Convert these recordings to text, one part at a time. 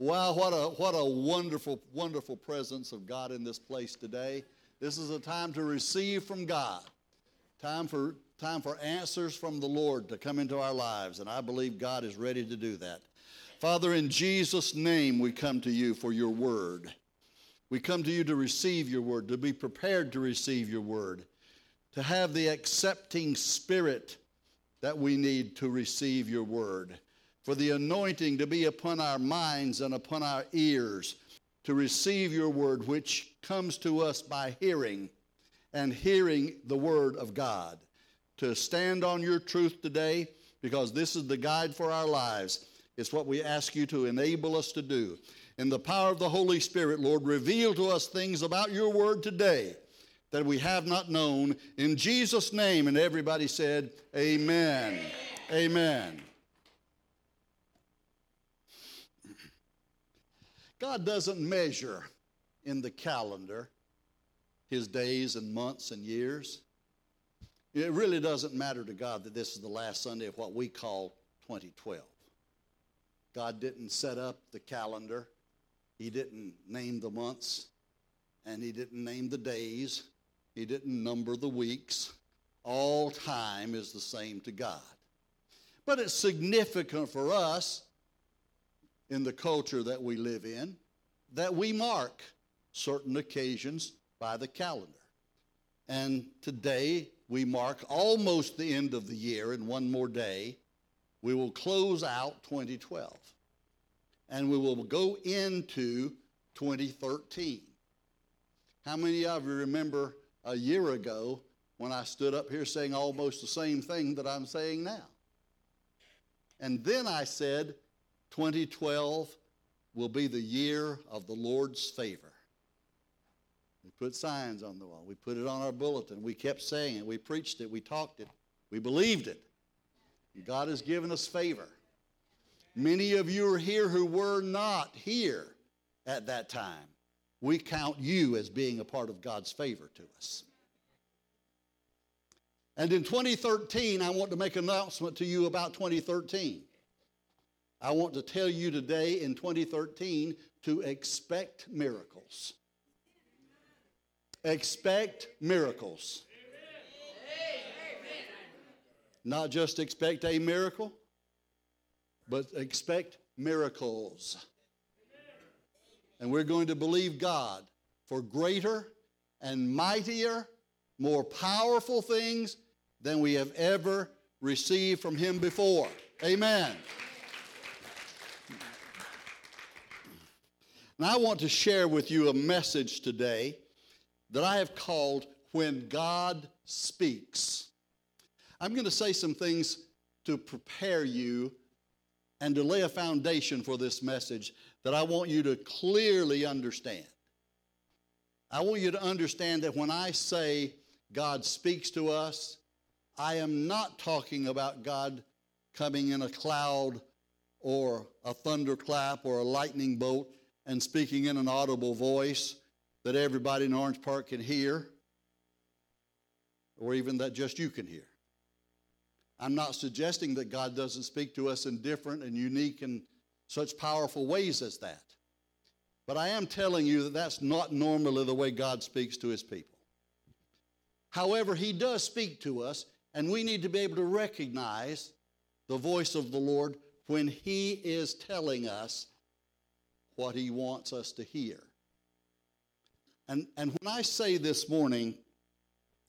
Wow, what a, what a wonderful, wonderful presence of God in this place today. This is a time to receive from God, time for, time for answers from the Lord to come into our lives, and I believe God is ready to do that. Father, in Jesus' name, we come to you for your word. We come to you to receive your word, to be prepared to receive your word, to have the accepting spirit that we need to receive your word for the anointing to be upon our minds and upon our ears to receive your word, which comes to us by hearing and hearing the word of God. To stand on your truth today, because this is the guide for our lives. It's what we ask you to enable us to do. In the power of the Holy Spirit, Lord, reveal to us things about your word today that we have not known. In Jesus' name, and everybody said, Amen. Amen. Amen. God doesn't measure in the calendar his days and months and years. It really doesn't matter to God that this is the last Sunday of what we call 2012. God didn't set up the calendar, He didn't name the months, and He didn't name the days, He didn't number the weeks. All time is the same to God. But it's significant for us in the culture that we live in that we mark certain occasions by the calendar. And today we mark almost the end of the year in one more day. We will close out 2012 and we will go into 2013. How many of you remember a year ago when I stood up here saying almost the same thing that I'm saying now? And then I said, 2012 will be the year of the Lord's favor. We put signs on the wall. We put it on our bulletin. We kept saying it. We preached it. We talked it. We believed it. God has given us favor. Many of you are here who were not here at that time. We count you as being a part of God's favor to us. And in 2013, I want to make an announcement to you about 2013. I want to tell you today in 2013 to expect miracles. Expect miracles. Not just expect a miracle, but expect miracles. And we're going to believe God for greater and mightier, more powerful things than we have ever received from Him before. Amen. And I want to share with you a message today that I have called When God Speaks. I'm going to say some things to prepare you and to lay a foundation for this message that I want you to clearly understand. I want you to understand that when I say God speaks to us, I am not talking about God coming in a cloud or a thunderclap or a lightning bolt and speaking in an audible voice that everybody in Orange Park can hear, or even that just you can hear. I'm not suggesting that God doesn't speak to us in different and unique and such powerful ways as that. But I am telling you that that's not normally the way God speaks to his people. However, he does speak to us, and we need to be able to recognize the voice of the Lord when he is telling us what he wants us to hear. And, and when I say this morning,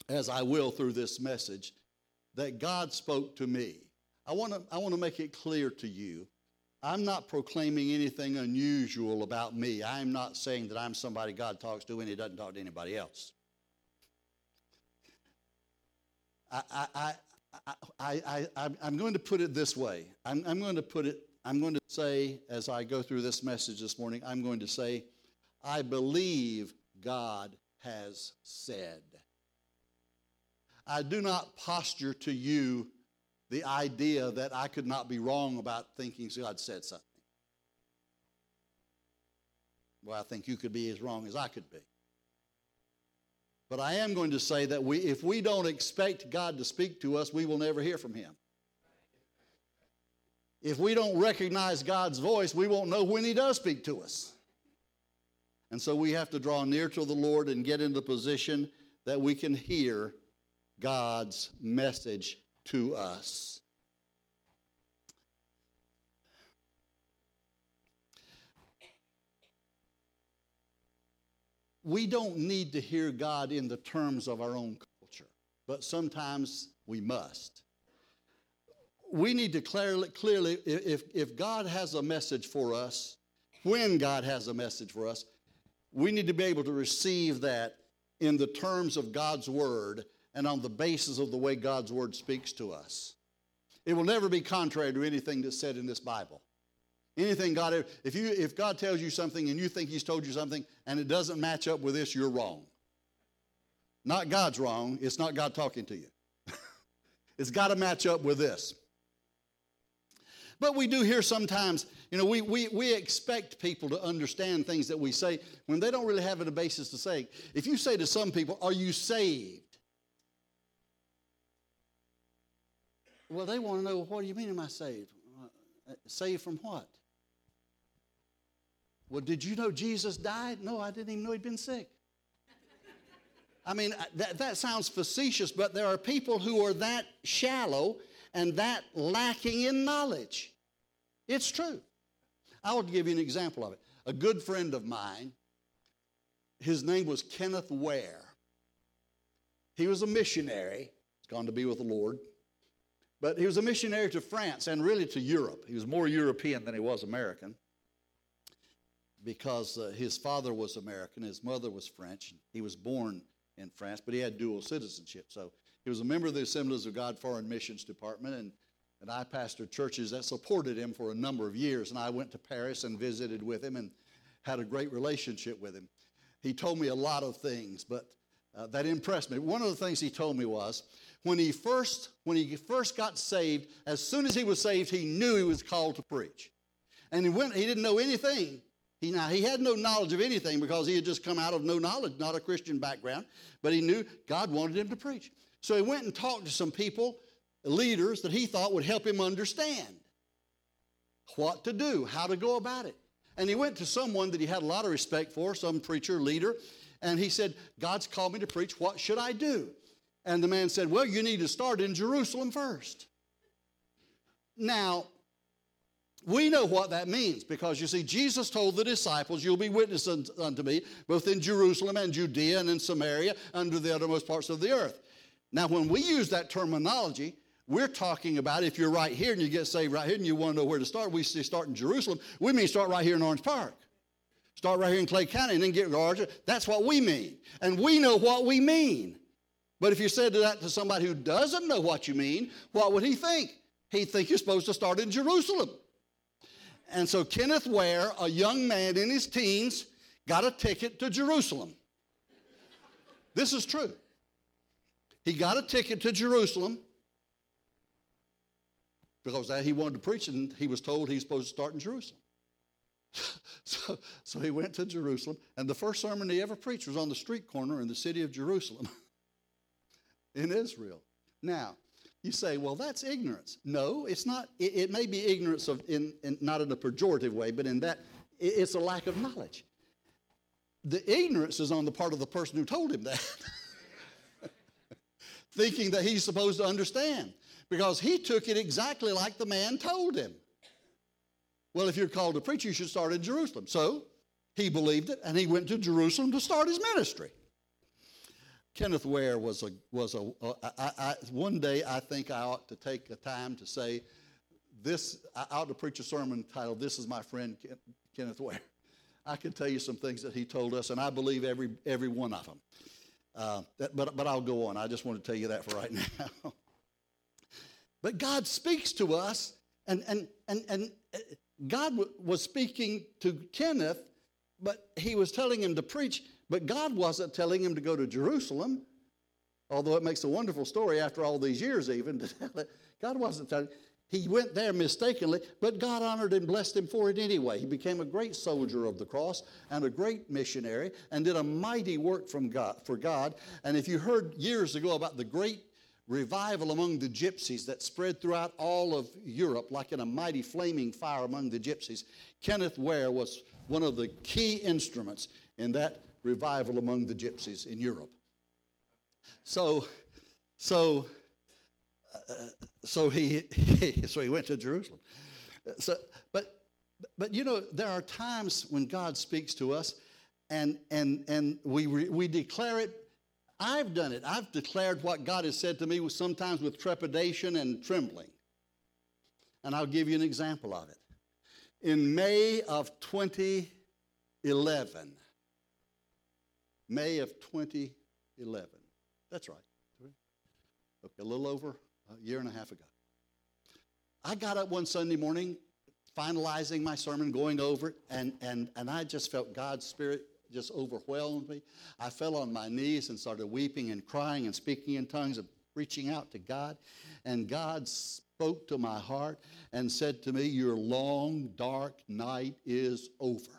as I will through this message, that God spoke to me, I want to I want to make it clear to you. I'm not proclaiming anything unusual about me. I'm not saying that I'm somebody God talks to and he doesn't talk to anybody else. I, I, I, I, I, am going to put it this way. I'm, I'm going to put it I'm going to say, as I go through this message this morning, I'm going to say, I believe God has said. I do not posture to you the idea that I could not be wrong about thinking God said something. Well, I think you could be as wrong as I could be. But I am going to say that we, if we don't expect God to speak to us, we will never hear from Him. If we don't recognize God's voice, we won't know when He does speak to us. And so we have to draw near to the Lord and get into the position that we can hear God's message to us. We don't need to hear God in the terms of our own culture, but sometimes we must. We need to clearly, clearly if, if God has a message for us, when God has a message for us, we need to be able to receive that in the terms of God's Word and on the basis of the way God's Word speaks to us. It will never be contrary to anything that's said in this Bible. Anything God, if, you, if God tells you something and you think He's told you something and it doesn't match up with this, you're wrong. Not God's wrong, it's not God talking to you. it's got to match up with this. But we do hear sometimes, you know, we, we, we expect people to understand things that we say when they don't really have a basis to say. If you say to some people, Are you saved? Well, they want to know, What do you mean, am I saved? Uh, saved from what? Well, did you know Jesus died? No, I didn't even know he'd been sick. I mean, uh, that, that sounds facetious, but there are people who are that shallow and that lacking in knowledge. It's true. I will give you an example of it. A good friend of mine, his name was Kenneth Ware. He was a missionary. He's gone to be with the Lord. But he was a missionary to France and really to Europe. He was more European than he was American because uh, his father was American, his mother was French. He was born in France, but he had dual citizenship. So he was a member of the Assemblies of God Foreign Missions Department, and, and I pastored churches that supported him for a number of years. And I went to Paris and visited with him and had a great relationship with him. He told me a lot of things, but uh, that impressed me. One of the things he told me was when he first when he first got saved, as soon as he was saved, he knew he was called to preach, and he went. He didn't know anything he, now, he had no knowledge of anything because he had just come out of no knowledge, not a Christian background, but he knew God wanted him to preach. So he went and talked to some people, leaders that he thought would help him understand what to do, how to go about it. And he went to someone that he had a lot of respect for, some preacher, leader, and he said, God's called me to preach. What should I do? And the man said, Well, you need to start in Jerusalem first. Now, we know what that means because you see, Jesus told the disciples, You'll be witnesses unto me, both in Jerusalem and Judea and in Samaria, under the uttermost parts of the earth. Now, when we use that terminology, we're talking about if you're right here and you get saved right here and you want to know where to start, we say start in Jerusalem. We mean start right here in Orange Park. Start right here in Clay County and then get larger. That's what we mean. And we know what we mean. But if you said that to somebody who doesn't know what you mean, what would he think? He'd think you're supposed to start in Jerusalem. And so Kenneth Ware, a young man in his teens, got a ticket to Jerusalem. This is true. He got a ticket to Jerusalem because he wanted to preach and he was told he's supposed to start in Jerusalem. so, so he went to Jerusalem, and the first sermon he ever preached was on the street corner in the city of Jerusalem in Israel. Now, you say, well, that's ignorance. No, it's not. It, it may be ignorance of, in, in, not in a pejorative way, but in that it, it's a lack of knowledge. The ignorance is on the part of the person who told him that, thinking that he's supposed to understand, because he took it exactly like the man told him. Well, if you're called to preach, you should start in Jerusalem. So he believed it, and he went to Jerusalem to start his ministry. Kenneth Ware was a was a. I, I, one day I think I ought to take the time to say this. I ought to preach a sermon titled "This is my friend Ken, Kenneth Ware." I can tell you some things that he told us, and I believe every every one of them. Uh, but but I'll go on. I just want to tell you that for right now. but God speaks to us, and and and and uh, God w- was speaking to Kenneth, but He was telling him to preach but God wasn't telling him to go to Jerusalem, although it makes a wonderful story after all these years, even to tell it. God wasn't telling. He went there mistakenly, but God honored and blessed him for it anyway. He became a great soldier of the cross and a great missionary and did a mighty work from God, for God. And if you heard years ago about the great revival among the gypsies that spread throughout all of Europe like in a mighty flaming fire among the gypsies. Kenneth Ware was one of the key instruments in that revival among the gypsies in Europe. So, so, uh, so he, he, so he went to Jerusalem. So, but, but you know, there are times when God speaks to us, and and and we we declare it. I've done it. I've declared what God has said to me, sometimes with trepidation and trembling. And I'll give you an example of it. In May of 2011, May of 2011. That's right. Okay, a little over a year and a half ago. I got up one Sunday morning, finalizing my sermon, going over it, and, and, and I just felt God's Spirit just overwhelmed me. I fell on my knees and started weeping and crying and speaking in tongues and reaching out to God. And God spoke to my heart and said to me, Your long, dark night is over.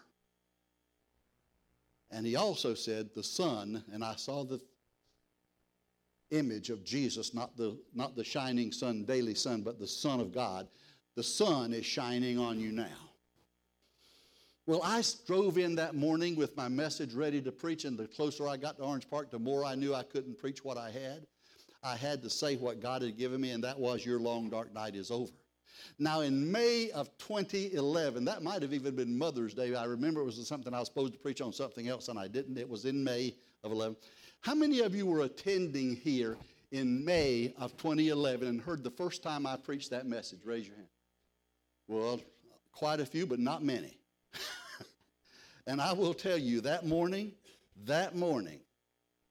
And he also said, The sun, and I saw the image of Jesus, not the, not the shining sun, daily sun, but the Son of God. The sun is shining on you now. Well, I drove in that morning with my message ready to preach, and the closer I got to Orange Park, the more I knew I couldn't preach what I had. I had to say what God had given me, and that was, Your long dark night is over. Now, in May of 2011, that might have even been Mother's Day. I remember it was something I was supposed to preach on something else, and I didn't. It was in May of 11. How many of you were attending here in May of 2011 and heard the first time I preached that message? Raise your hand. Well, quite a few, but not many. and I will tell you that morning, that morning,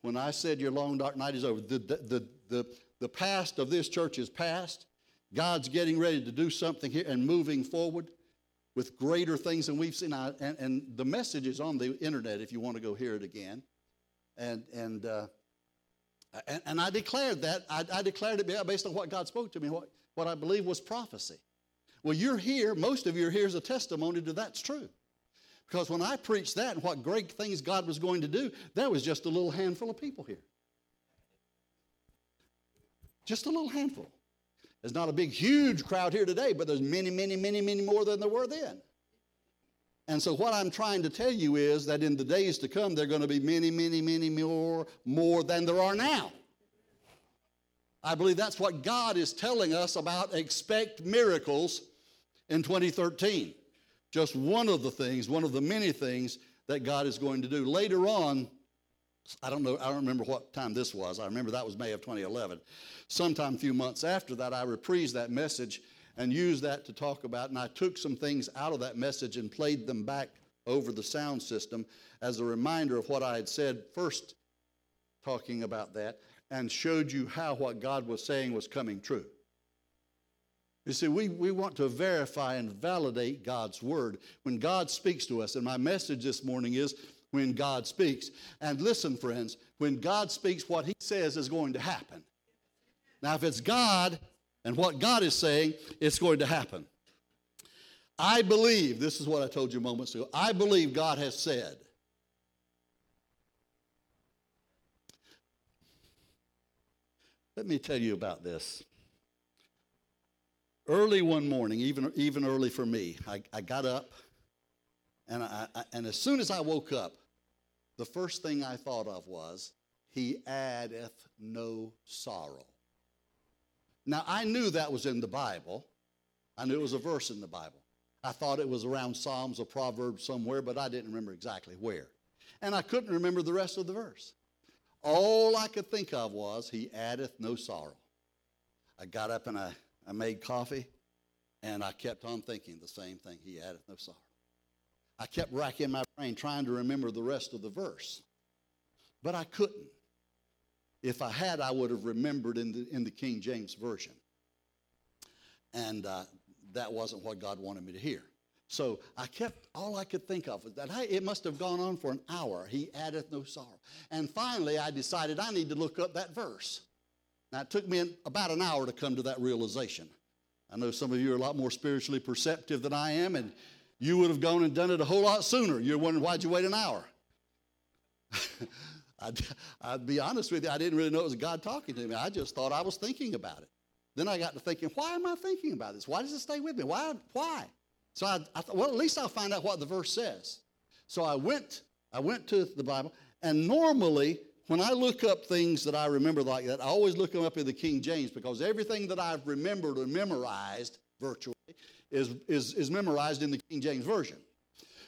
when I said your long dark night is over, the, the, the, the, the past of this church is past. God's getting ready to do something here and moving forward with greater things than we've seen. And, and the message is on the internet if you want to go hear it again. And, and, uh, and, and, I declared that. I, I, declared it based on what God spoke to me, what, what I believe was prophecy. Well, you're here, most of you are here as a testimony to that's true. Because when I preached that and what great things God was going to do, there was just a little handful of people here. Just a little handful. There's not a big, huge crowd here today, but there's many, many, many, many more than there were then. And so, what I'm trying to tell you is that in the days to come, there are going to be many, many, many more, more than there are now. I believe that's what God is telling us about expect miracles in 2013. Just one of the things, one of the many things that God is going to do. Later on, I don't know, I don't remember what time this was. I remember that was May of 2011. Sometime a few months after that, I reprised that message and used that to talk about. And I took some things out of that message and played them back over the sound system as a reminder of what I had said first talking about that and showed you how what God was saying was coming true. You see, we, we want to verify and validate God's word. When God speaks to us, and my message this morning is when God speaks. And listen, friends, when God speaks, what he says is going to happen. Now, if it's God, and what God is saying, it's going to happen. I believe, this is what I told you moments ago, I believe God has said, Let me tell you about this. Early one morning, even, even early for me, I, I got up, and, I, I, and as soon as I woke up, the first thing I thought of was, He addeth no sorrow. Now, I knew that was in the Bible. I knew it was a verse in the Bible. I thought it was around Psalms or Proverbs somewhere, but I didn't remember exactly where. And I couldn't remember the rest of the verse. All I could think of was, He addeth no sorrow. I got up and I, I made coffee, and I kept on thinking the same thing He addeth no sorrow. I kept racking my brain trying to remember the rest of the verse, but I couldn't. If I had, I would have remembered in the, in the King James Version. And uh, that wasn't what God wanted me to hear. So I kept, all I could think of was that, hey, it must have gone on for an hour. He addeth no sorrow. And finally, I decided I need to look up that verse. Now, it took me about an hour to come to that realization. I know some of you are a lot more spiritually perceptive than I am, and you would have gone and done it a whole lot sooner. You're wondering, why'd you wait an hour? I'd, I'd be honest with you, I didn't really know it was God talking to me. I just thought I was thinking about it. Then I got to thinking, why am I thinking about this? Why does it stay with me? Why? Why? So I, I thought, well, at least I'll find out what the verse says. So I went, I went to the Bible, and normally when I look up things that I remember like that, I always look them up in the King James because everything that I've remembered or memorized virtually is, is, is memorized in the King James Version.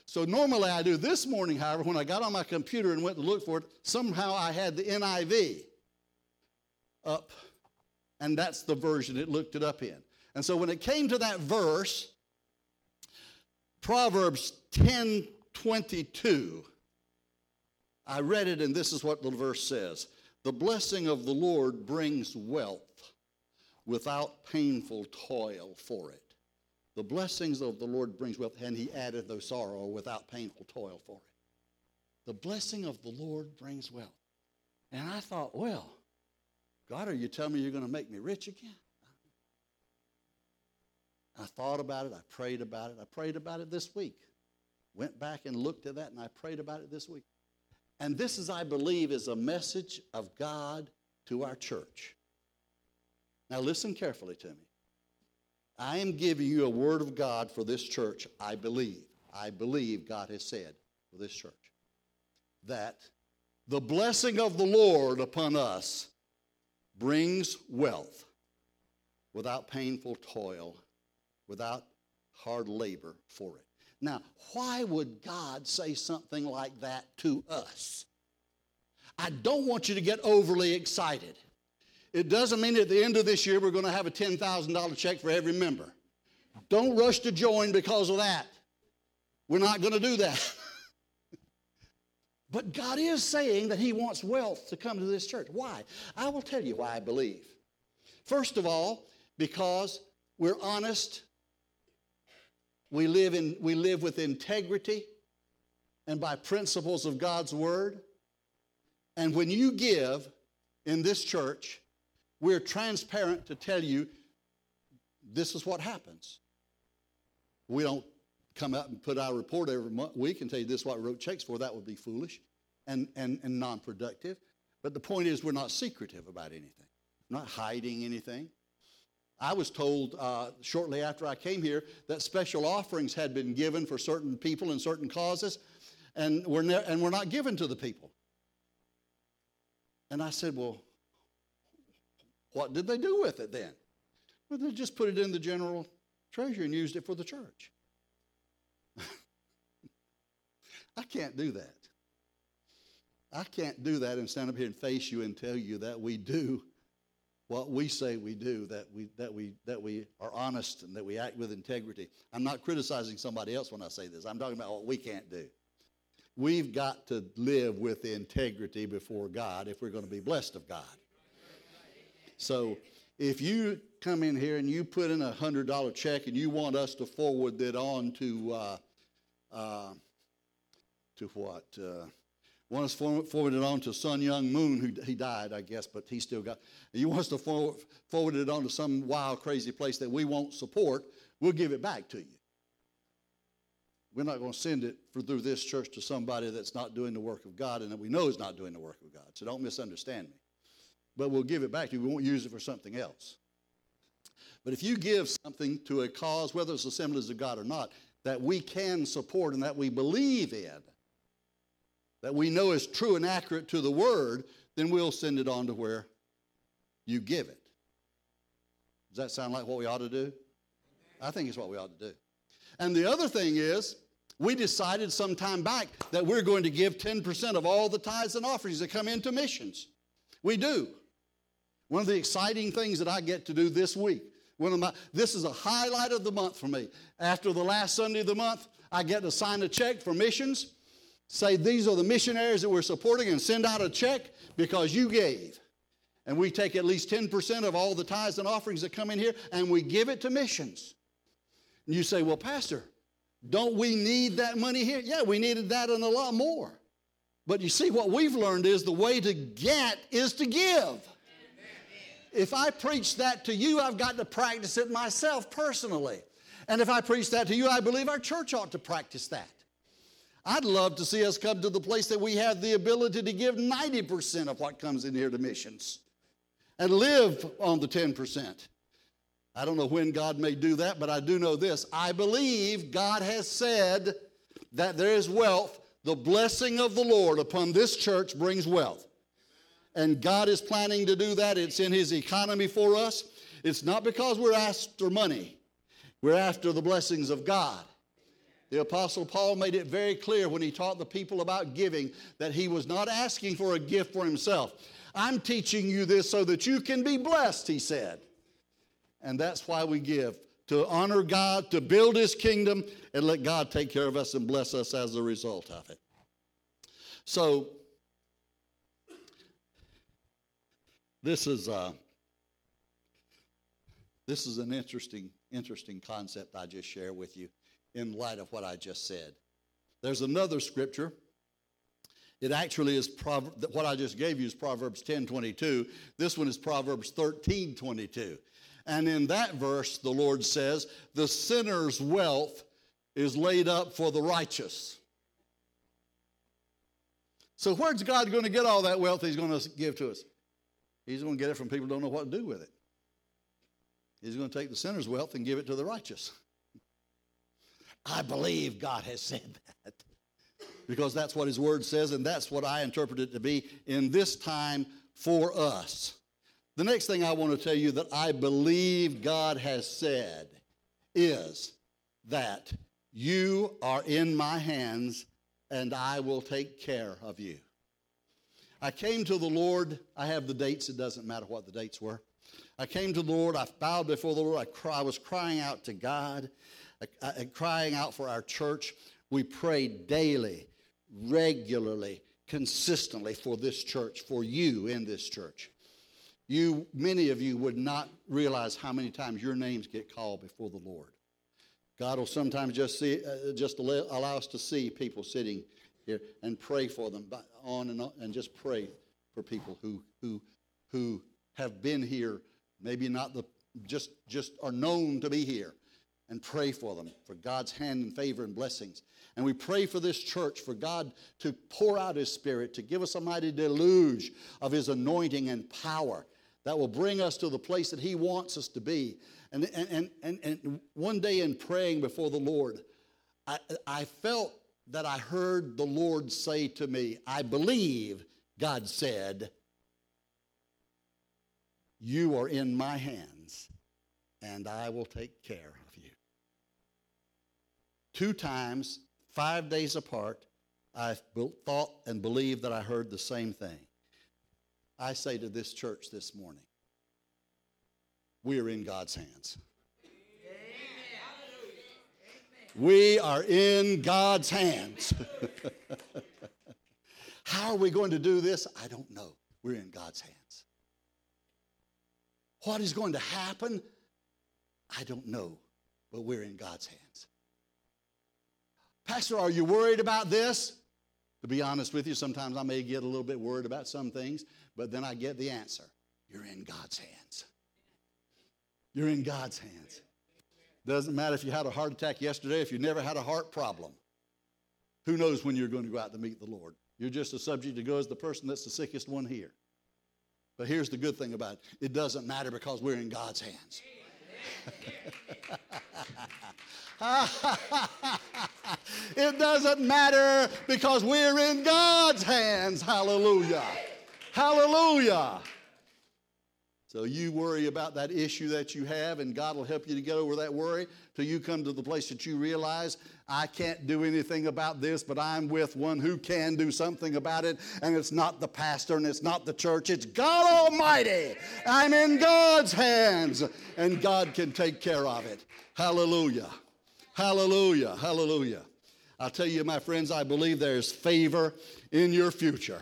So normally I do. This morning, however, when I got on my computer and went to look for it, somehow I had the NIV up, and that's the version it looked it up in. And so when it came to that verse, Proverbs 10 22, I read it, and this is what the verse says The blessing of the Lord brings wealth without painful toil for it. The blessings of the Lord brings wealth, and he added no sorrow without painful toil for it. The blessing of the Lord brings wealth. And I thought, well, God, are you telling me you're going to make me rich again? I thought about it. I prayed about it. I prayed about it this week. Went back and looked at that, and I prayed about it this week. And this is, I believe, is a message of God to our church. Now, listen carefully to me. I am giving you a word of God for this church, I believe. I believe God has said for this church that the blessing of the Lord upon us brings wealth without painful toil, without hard labor for it. Now, why would God say something like that to us? I don't want you to get overly excited. It doesn't mean at the end of this year we're going to have a $10,000 check for every member. Don't rush to join because of that. We're not going to do that. but God is saying that He wants wealth to come to this church. Why? I will tell you why I believe. First of all, because we're honest, we live, in, we live with integrity and by principles of God's Word. And when you give in this church, we're transparent to tell you this is what happens. We don't come out and put our report every month, week and tell you this is what we wrote checks for. That would be foolish and, and, and non productive. But the point is, we're not secretive about anything, we're not hiding anything. I was told uh, shortly after I came here that special offerings had been given for certain people and certain causes, and were, ne- and were not given to the people. And I said, Well, what did they do with it then? Well, they just put it in the general treasury and used it for the church. I can't do that. I can't do that and stand up here and face you and tell you that we do what we say we do, that we, that, we, that we are honest and that we act with integrity. I'm not criticizing somebody else when I say this. I'm talking about what we can't do. We've got to live with integrity before God if we're going to be blessed of God. So if you come in here and you put in a $100 check and you want us to forward that on to, uh, uh, to what? Uh, want us forward it on to Sun Myung Moon, who he died, I guess, but he still got. You want us to forward, forward it on to some wild, crazy place that we won't support, we'll give it back to you. We're not going to send it for, through this church to somebody that's not doing the work of God and that we know is not doing the work of God. So don't misunderstand me. But we'll give it back to you. We won't use it for something else. But if you give something to a cause, whether it's assemblies of God or not, that we can support and that we believe in, that we know is true and accurate to the word, then we'll send it on to where you give it. Does that sound like what we ought to do? I think it's what we ought to do. And the other thing is, we decided some time back that we're going to give 10% of all the tithes and offerings that come into missions. We do. One of the exciting things that I get to do this week, one of my, this is a highlight of the month for me. After the last Sunday of the month, I get to sign a check for missions say these are the missionaries that we're supporting and send out a check because you gave. And we take at least 10% of all the tithes and offerings that come in here and we give it to missions. And you say, well, Pastor, don't we need that money here? Yeah, we needed that and a lot more. But you see, what we've learned is the way to get is to give. If I preach that to you, I've got to practice it myself personally. And if I preach that to you, I believe our church ought to practice that. I'd love to see us come to the place that we have the ability to give 90% of what comes in here to missions and live on the 10%. I don't know when God may do that, but I do know this. I believe God has said that there is wealth. The blessing of the Lord upon this church brings wealth. And God is planning to do that. It's in His economy for us. It's not because we're after money, we're after the blessings of God. The Apostle Paul made it very clear when he taught the people about giving that he was not asking for a gift for himself. I'm teaching you this so that you can be blessed, he said. And that's why we give to honor God, to build his kingdom, and let God take care of us and bless us as a result of it. So, this is, uh, this is an interesting, interesting concept I just share with you in light of what I just said. There's another scripture. It actually is what I just gave you is Proverbs 10:22. This one is Proverbs 13:22. And in that verse, the Lord says, "The sinner's wealth is laid up for the righteous." So where's God going to get all that wealth He's going to give to us? He's going to get it from people who don't know what to do with it. He's going to take the sinner's wealth and give it to the righteous. I believe God has said that. Because that's what His Word says, and that's what I interpret it to be in this time for us. The next thing I want to tell you that I believe God has said is that you are in my hands and I will take care of you. I came to the Lord. I have the dates. It doesn't matter what the dates were. I came to the Lord. I bowed before the Lord. I, cry, I was crying out to God, I, I, crying out for our church. We prayed daily, regularly, consistently for this church, for you in this church. You, many of you would not realize how many times your names get called before the Lord. God will sometimes just see, uh, just allow us to see people sitting here and pray for them on and on, and just pray for people who who who have been here, maybe not the just just are known to be here, and pray for them for God's hand and favor and blessings. And we pray for this church for God to pour out His Spirit to give us a mighty deluge of His anointing and power that will bring us to the place that He wants us to be. And, and, and, and one day in praying before the Lord, I, I felt that I heard the Lord say to me, I believe God said, You are in my hands, and I will take care of you. Two times, five days apart, I thought and believed that I heard the same thing. I say to this church this morning, we are in God's hands. We are in God's hands. How are we going to do this? I don't know. We're in God's hands. What is going to happen? I don't know, but we're in God's hands. Pastor, are you worried about this? To be honest with you, sometimes I may get a little bit worried about some things, but then I get the answer. You're in God's hands. You're in God's hands. Doesn't matter if you had a heart attack yesterday, if you never had a heart problem. Who knows when you're going to go out to meet the Lord? You're just a subject to go as the person that's the sickest one here. But here's the good thing about it it doesn't matter because we're in God's hands. it doesn't matter because we're in God's hands. Hallelujah. Hallelujah. So you worry about that issue that you have, and God will help you to get over that worry till you come to the place that you realize, I can't do anything about this, but I'm with one who can do something about it, and it's not the pastor and it's not the church, it's God Almighty. I'm in God's hands, and God can take care of it. Hallelujah. Hallelujah. Hallelujah. I'll tell you, my friends, I believe there's favor in your future.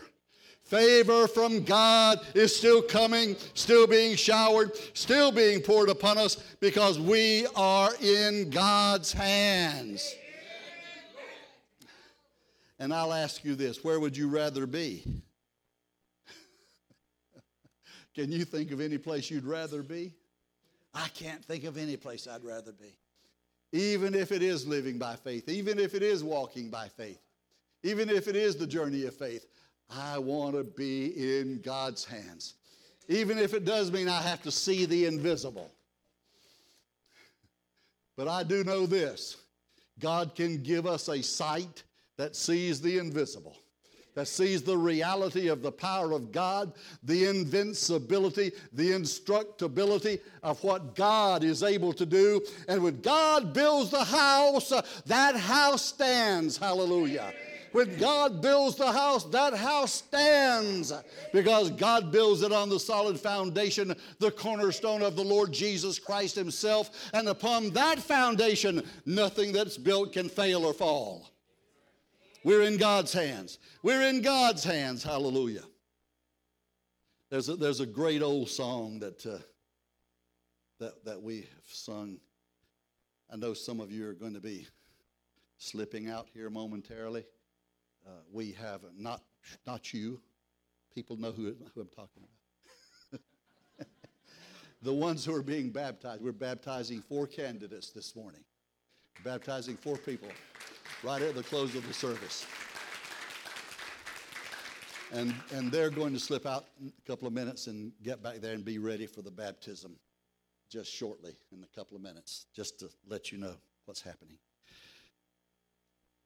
Favor from God is still coming, still being showered, still being poured upon us because we are in God's hands. And I'll ask you this where would you rather be? Can you think of any place you'd rather be? I can't think of any place I'd rather be. Even if it is living by faith, even if it is walking by faith. even if it is the journey of faith, I want to be in God's hands. Even if it does mean I have to see the invisible. But I do know this God can give us a sight that sees the invisible that sees the reality of the power of God, the invincibility, the instructability of what God is able to do. And when God builds the house, that house stands. Hallelujah. When God builds the house, that house stands because God builds it on the solid foundation, the cornerstone of the Lord Jesus Christ Himself. And upon that foundation, nothing that's built can fail or fall. We're in God's hands. We're in God's hands. Hallelujah. There's a, there's a great old song that, uh, that, that we have sung. I know some of you are going to be slipping out here momentarily. Uh, we have, not, not you, people know who, who I'm talking about. the ones who are being baptized. We're baptizing four candidates this morning, baptizing four people right at the close of the service. And, and they're going to slip out a couple of minutes and get back there and be ready for the baptism just shortly in a couple of minutes, just to let you know what's happening.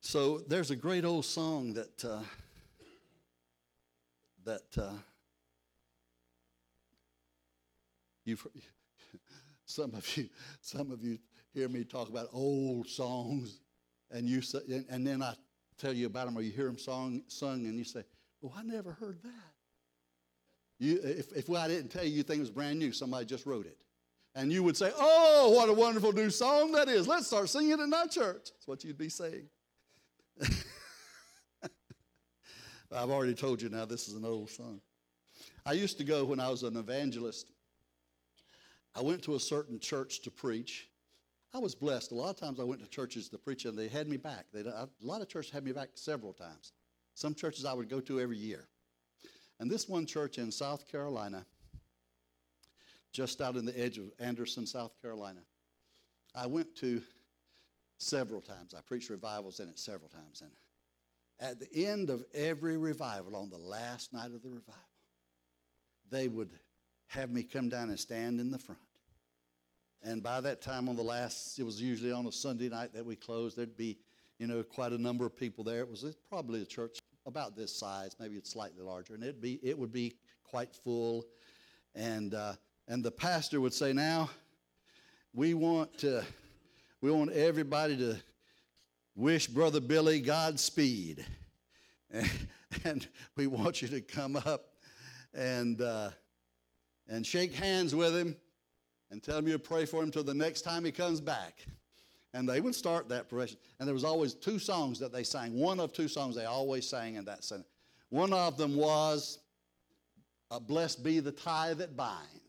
So there's a great old song that uh, that uh, you've some of you some of you hear me talk about old songs and you say, and then I tell you about them, or you hear them song, sung, and you say, "Well, I never heard that." You, if, if I didn't tell you, you think it was brand new, somebody just wrote it, and you would say, "Oh, what a wonderful new song that is! Let's start singing it in our church." That's what you'd be saying. I've already told you now. This is an old song. I used to go when I was an evangelist. I went to a certain church to preach, I was blessed. A lot of times I went to churches to preach, and they had me back. They, a lot of churches had me back several times. Some churches I would go to every year. And this one church in South Carolina, just out in the edge of Anderson, South Carolina, I went to several times. I preached revivals in it several times. And at the end of every revival, on the last night of the revival, they would have me come down and stand in the front. And by that time on the last, it was usually on a Sunday night that we closed, there'd be, you know, quite a number of people there. It was probably a church about this size, maybe it's slightly larger, and it'd be, it would be quite full. And, uh, and the pastor would say, now, we want, to, we want everybody to wish Brother Billy Godspeed. And, and we want you to come up and, uh, and shake hands with him and tell him you pray for him till the next time he comes back. And they would start that profession. And there was always two songs that they sang. One of two songs they always sang in that sense. One of them was, Blessed be the tie that binds.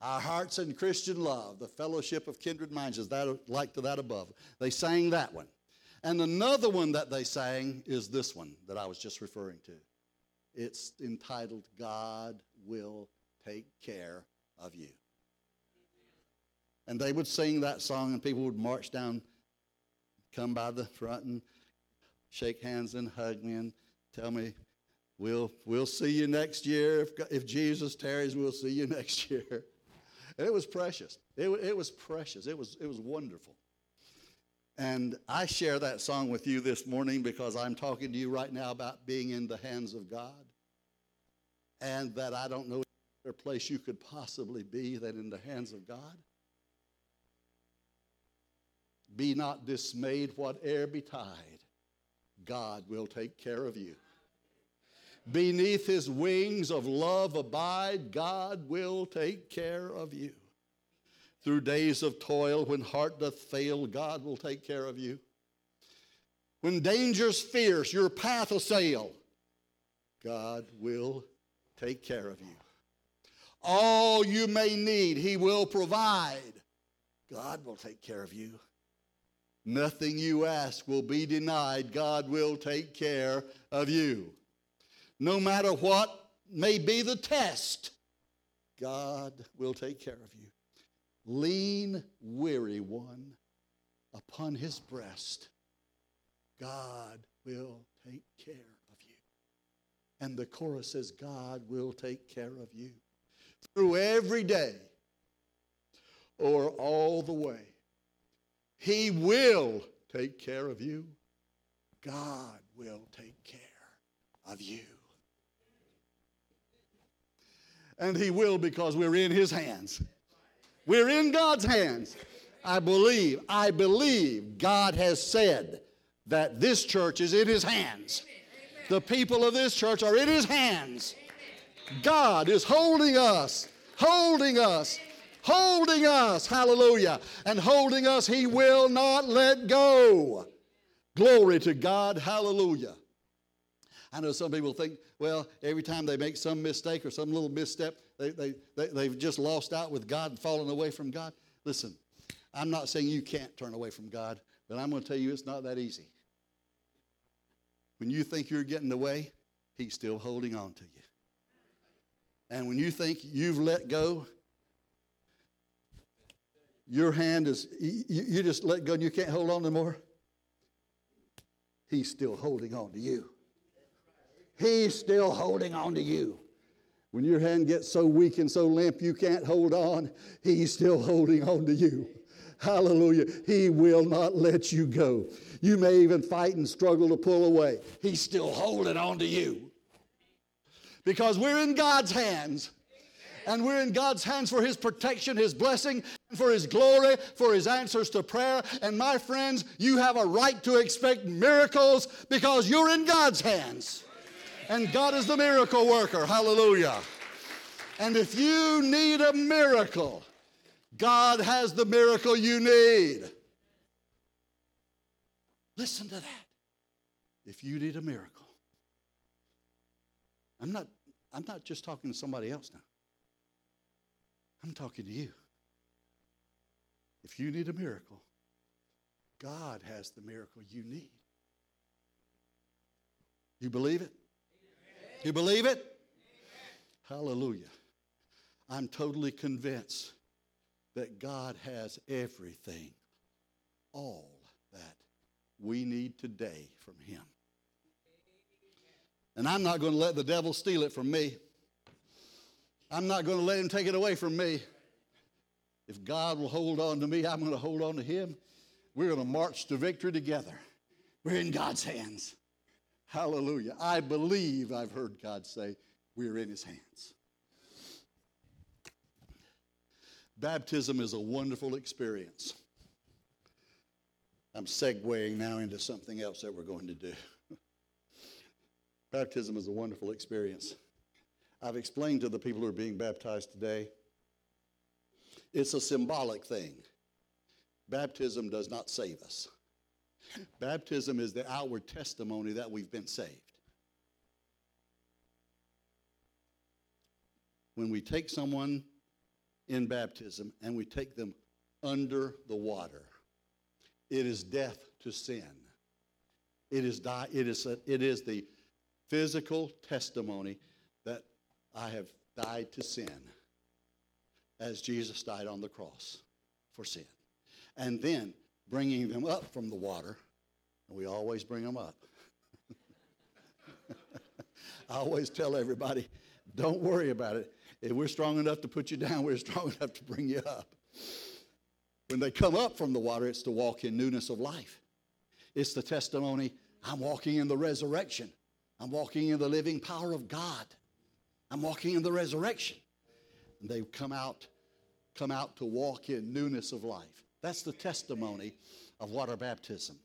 Our hearts in Christian love, the fellowship of kindred minds is that like to that above. They sang that one. And another one that they sang is this one that I was just referring to. It's entitled God Will Take Care of You. And they would sing that song, and people would march down, come by the front, and shake hands and hug me and tell me, We'll, we'll see you next year. If, if Jesus tarries, we'll see you next year. It was precious. It, it was precious. It was, it was wonderful. And I share that song with you this morning because I'm talking to you right now about being in the hands of God. And that I don't know other place you could possibly be than in the hands of God. Be not dismayed, whate'er betide, God will take care of you. Beneath his wings of love abide, God will take care of you. Through days of toil, when heart doth fail, God will take care of you. When dangers fierce your path assail, God will take care of you. All you may need, He will provide. God will take care of you. Nothing you ask will be denied. God will take care of you. No matter what may be the test, God will take care of you. Lean, weary one, upon his breast. God will take care of you. And the chorus says, God will take care of you through every day or all the way. He will take care of you. God will take care of you. And He will because we're in His hands. We're in God's hands. I believe, I believe God has said that this church is in His hands. The people of this church are in His hands. God is holding us, holding us, holding us, hallelujah, and holding us. He will not let go. Glory to God, hallelujah. I know some people think, well, every time they make some mistake or some little misstep, they, they, they, they've just lost out with God and fallen away from God. Listen, I'm not saying you can't turn away from God, but I'm going to tell you it's not that easy. When you think you're getting away, He's still holding on to you. And when you think you've let go, your hand is, you, you just let go and you can't hold on anymore. He's still holding on to you. He's still holding on to you. When your hand gets so weak and so limp you can't hold on, He's still holding on to you. Hallelujah. He will not let you go. You may even fight and struggle to pull away. He's still holding on to you. Because we're in God's hands. And we're in God's hands for His protection, His blessing, for His glory, for His answers to prayer. And my friends, you have a right to expect miracles because you're in God's hands. And God is the miracle worker. Hallelujah. And if you need a miracle, God has the miracle you need. Listen to that. If you need a miracle, I'm not, I'm not just talking to somebody else now. I'm talking to you. If you need a miracle, God has the miracle you need. You believe it? You believe it? Hallelujah. I'm totally convinced that God has everything, all that we need today from Him. And I'm not going to let the devil steal it from me. I'm not going to let him take it away from me. If God will hold on to me, I'm going to hold on to him. We're going to march to victory together. We're in God's hands. Hallelujah. I believe I've heard God say, we're in his hands. Baptism is a wonderful experience. I'm segueing now into something else that we're going to do. Baptism is a wonderful experience. I've explained to the people who are being baptized today, it's a symbolic thing. Baptism does not save us. Baptism is the outward testimony that we've been saved. When we take someone in baptism and we take them under the water. It is death to sin. It is, die, it is, a, it is the physical testimony that I have died to sin as Jesus died on the cross for sin. And then bringing them up from the water, and we always bring them up. I always tell everybody, don't worry about it. If we're strong enough to put you down, we're strong enough to bring you up. When they come up from the water, it's to walk in newness of life. It's the testimony I'm walking in the resurrection. I'm walking in the living power of God. I'm walking in the resurrection. And they come out, come out to walk in newness of life. That's the testimony of water baptism.